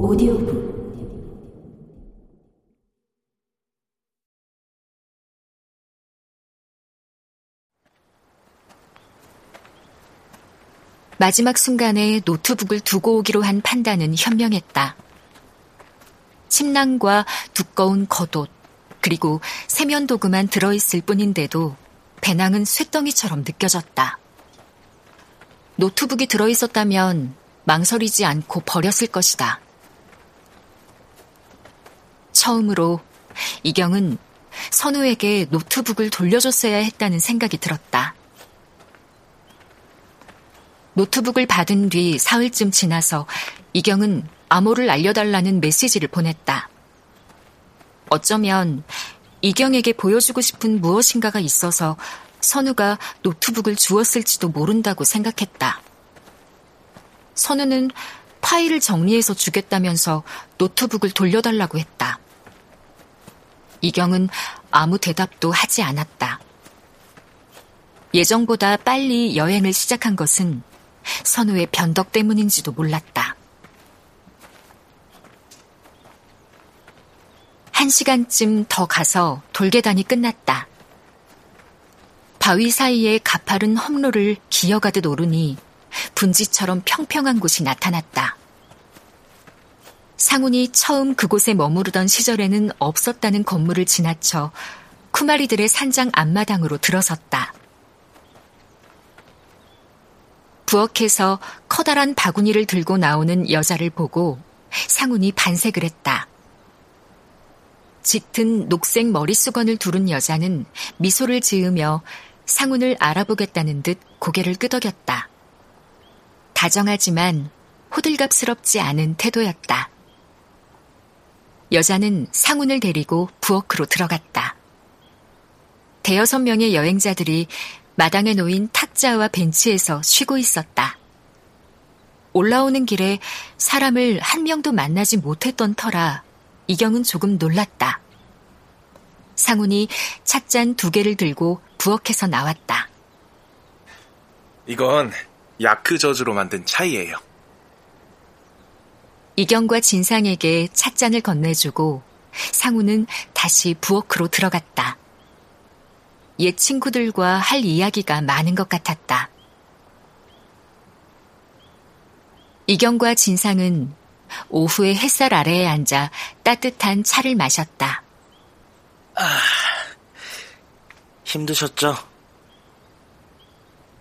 오디오북 마지막 순간에 노트북을 두고 오기로 한 판단은 현명했다. 침낭과 두꺼운 겉옷, 그리고 세면도구만 들어있을 뿐인데도 배낭은 쇳덩이처럼 느껴졌다. 노트북이 들어있었다면 망설이지 않고 버렸을 것이다. 처음으로 이경은 선우에게 노트북을 돌려줬어야 했다는 생각이 들었다. 노트북을 받은 뒤 사흘쯤 지나서 이경은 암호를 알려달라는 메시지를 보냈다. 어쩌면 이경에게 보여주고 싶은 무엇인가가 있어서 선우가 노트북을 주었을지도 모른다고 생각했다. 선우는 파일을 정리해서 주겠다면서 노트북을 돌려달라고 했다. 이경은 아무 대답도 하지 않았다. 예정보다 빨리 여행을 시작한 것은 선우의 변덕 때문인지도 몰랐다. 한 시간쯤 더 가서 돌계단이 끝났다. 바위 사이에 가파른 험로를 기어가듯 오르니 분지처럼 평평한 곳이 나타났다. 상훈이 처음 그곳에 머무르던 시절에는 없었다는 건물을 지나쳐 쿠마리들의 산장 앞마당으로 들어섰다. 부엌에서 커다란 바구니를 들고 나오는 여자를 보고 상훈이 반색을 했다. 짙은 녹색 머리수건을 두른 여자는 미소를 지으며 상훈을 알아보겠다는 듯 고개를 끄덕였다. 다정하지만 호들갑스럽지 않은 태도였다. 여자는 상훈을 데리고 부엌으로 들어갔다. 대여섯 명의 여행자들이 마당에 놓인 탁자와 벤치에서 쉬고 있었다. 올라오는 길에 사람을 한 명도 만나지 못했던 터라 이경은 조금 놀랐다. 상훈이 찻잔 두 개를 들고 부엌에서 나왔다. 이건 야크 저주로 만든 차이예요. 이경과 진상에게 찻잔을 건네주고 상우는 다시 부엌으로 들어갔다. 옛 친구들과 할 이야기가 많은 것 같았다. 이경과 진상은 오후에 햇살 아래에 앉아 따뜻한 차를 마셨다. 아, 힘드셨죠?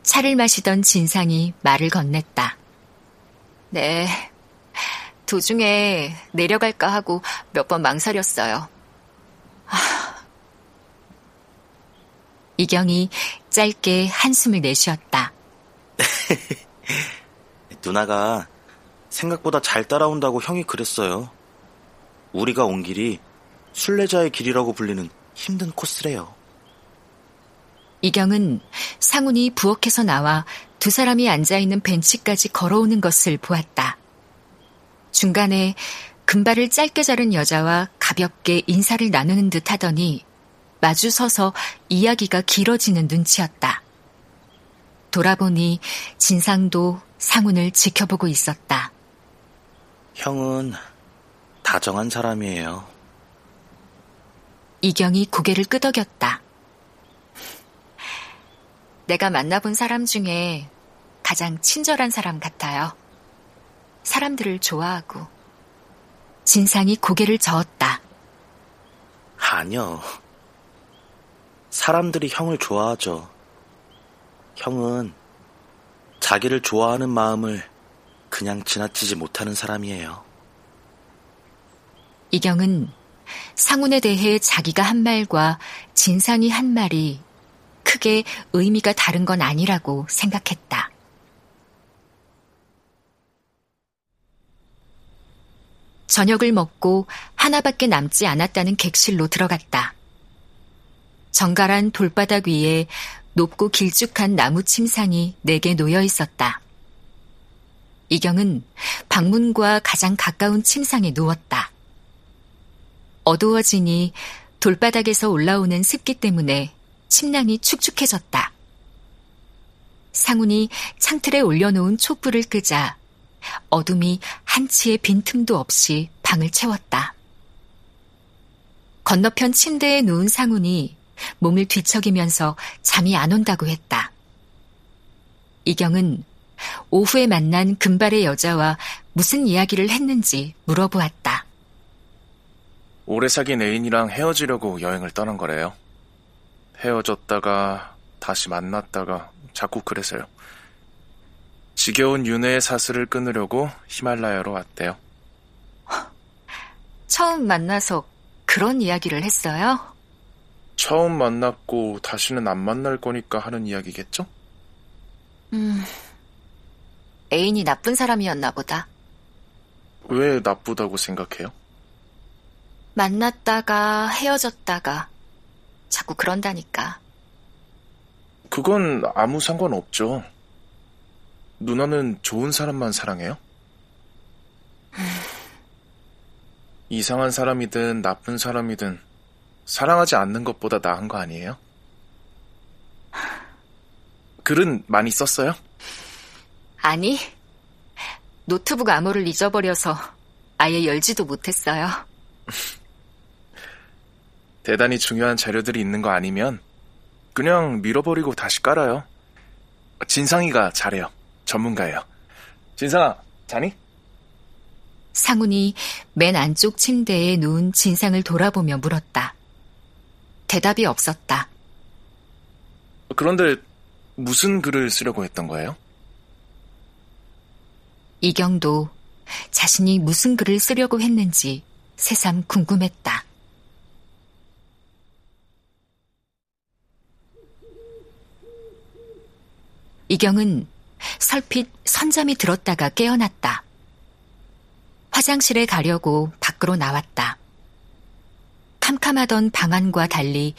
차를 마시던 진상이 말을 건넸다. 네. 도중에 내려갈까 하고 몇 번 망설였어요. 아, 이경이 짧게 한숨을 내쉬었다. 누나가 생각보다 잘 따라온다고 형이 그랬어요. 우리가 온 길이 순례자의 길이라고 불리는 힘든 코스래요. 이경은 상훈이 부엌에서 나와 두 사람이 앉아있는 벤치까지 걸어오는 것을 보았다. 중간에 금발을 짧게 자른 여자와 가볍게 인사를 나누는 듯 하더니 마주 서서 이야기가 길어지는 눈치였다. 돌아보니 진상도 상훈을 지켜보고 있었다. 형은 다정한 사람이에요. 이경이 고개를 끄덕였다. 내가 만나본 사람 중에 가장 친절한 사람 같아요. 사람들을 좋아하고. 진상이 고개를 저었다. 아니요. 사람들이 형을 좋아하죠. 형은 자기를 좋아하는 마음을 그냥 지나치지 못하는 사람이에요. 이경은 상훈에 대해 자기가 한 말과 진상이 한 말이 크게 의미가 다른 건 아니라고 생각했다. 저녁을 먹고 하나밖에 남지 않았다는 객실로 들어갔다. 정갈한 돌바닥 위에 높고 길쭉한 나무 침상이 네 개 놓여 있었다. 이경은 방문과 가장 가까운 침상에 누웠다. 어두워지니 돌바닥에서 올라오는 습기 때문에 침낭이 축축해졌다. 상훈이 창틀에 올려놓은 촛불을 끄자 어둠이 한치의 빈틈도 없이 방을 채웠다. 건너편 침대에 누운 상훈이 몸을 뒤척이면서 잠이 안 온다고 했다. 이경은 오후에 만난 금발의 여자와 무슨 이야기를 했는지 물어보았다. 오래 사귄 애인이랑 헤어지려고 여행을 떠난 거래요. 헤어졌다가 다시 만났다가 자꾸 그래서요. 지겨운 윤회의 사슬을 끊으려고 히말라야로 왔대요. 처음 만나서 그런 이야기를 했어요? 처음 만났고 다시는 안 만날 거니까 하는 이야기겠죠? 음, 애인이 나쁜 사람이었나 보다. 왜 나쁘다고 생각해요? 만났다가 헤어졌다가 자꾸 그런다니까. 그건 아무 상관 없죠. 누나는 좋은 사람만 사랑해요? 이상한 사람이든 나쁜 사람이든 사랑하지 않는 것보다 나은 거 아니에요? 글은 많이 썼어요? 아니, 노트북 암호를 잊어버려서 아예 열지도 못했어요. 대단히 중요한 자료들이 있는 거 아니면 그냥 밀어버리고 다시 깔아요. 진상이가 잘해요. 전문가예요. 진상아, 자니? 상훈이 맨 안쪽 침대에 누운 진상을 돌아보며 물었다. 대답이 없었다. 그런데 무슨 글을 쓰려고 했던 거예요? 이경도 자신이 무슨 글을 쓰려고 했는지 새삼 궁금했다. 이경은 설핏 선잠이 들었다가 깨어났다. 화장실에 가려고 밖으로 나왔다. 캄캄하던 방 안과 달리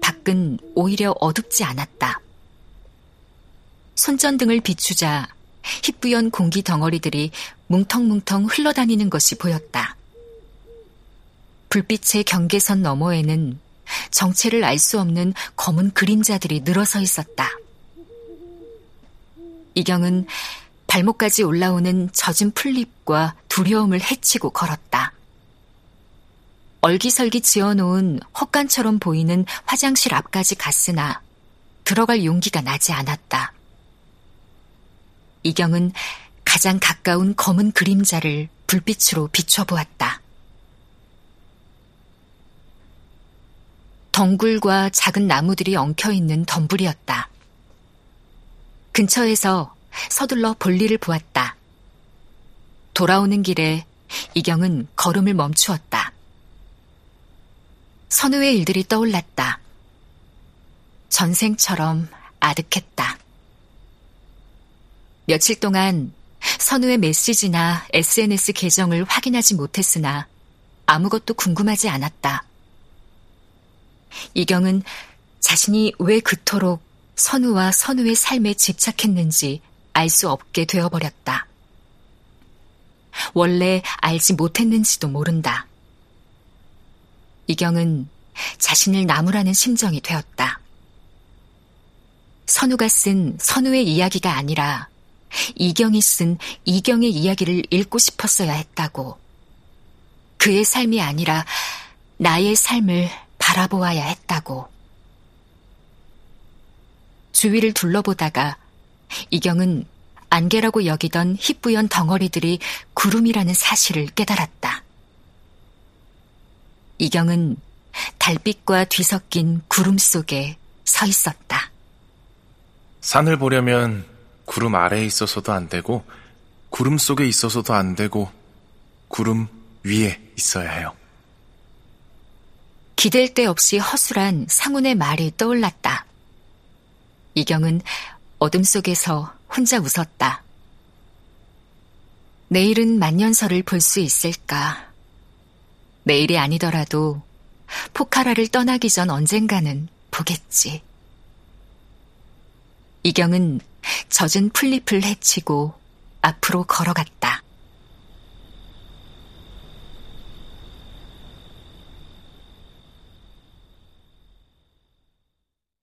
밖은 오히려 어둡지 않았다. 손전등을 비추자 희뿌연 공기 덩어리들이 뭉텅뭉텅 흘러다니는 것이 보였다. 불빛의 경계선 너머에는 정체를 알 수 없는 검은 그림자들이 늘어서 있었다. 이경은 발목까지 올라오는 젖은 풀잎과 두려움을 헤치고 걸었다. 얼기설기 지어놓은 헛간처럼 보이는 화장실 앞까지 갔으나 들어갈 용기가 나지 않았다. 이경은 가장 가까운 검은 그림자를 불빛으로 비춰보았다. 덩굴과 작은 나무들이 엉켜 있는 덤불이었다. 근처에서 서둘러 볼일을 보았다. 돌아오는 길에 이경은 걸음을 멈추었다. 선우의 일들이 떠올랐다. 전생처럼 아득했다. 며칠 동안 선우의 메시지나 SNS 계정을 확인하지 못했으나 아무것도 궁금하지 않았다. 이경은 자신이 왜 그토록 선우와 선우의 삶에 집착했는지 알 수 없게 되어버렸다. 원래 알지 못했는지도 모른다. 이경은 자신을 나무라는 심정이 되었다. 선우가 쓴 선우의 이야기가 아니라 이경이 쓴 이경의 이야기를 읽고 싶었어야 했다고. 그의 삶이 아니라 나의 삶을 바라보아야 했다고. 주위를 둘러보다가 이경은 안개라고 여기던 희뿌연 덩어리들이 구름이라는 사실을 깨달았다. 이경은 달빛과 뒤섞인 구름 속에 서 있었다. 산을 보려면 구름 아래에 있어서도 안 되고, 구름 속에 있어서도 안 되고, 구름 위에 있어야 해요. 기댈 데 없이 허술한 상훈의 말이 떠올랐다. 이경은 어둠 속에서 혼자 웃었다. 내일은 만년설을 볼 수 있을까? 내일이 아니더라도 포카라를 떠나기 전 언젠가는 보겠지. 이경은 젖은 풀잎을 헤치고 앞으로 걸어갔다.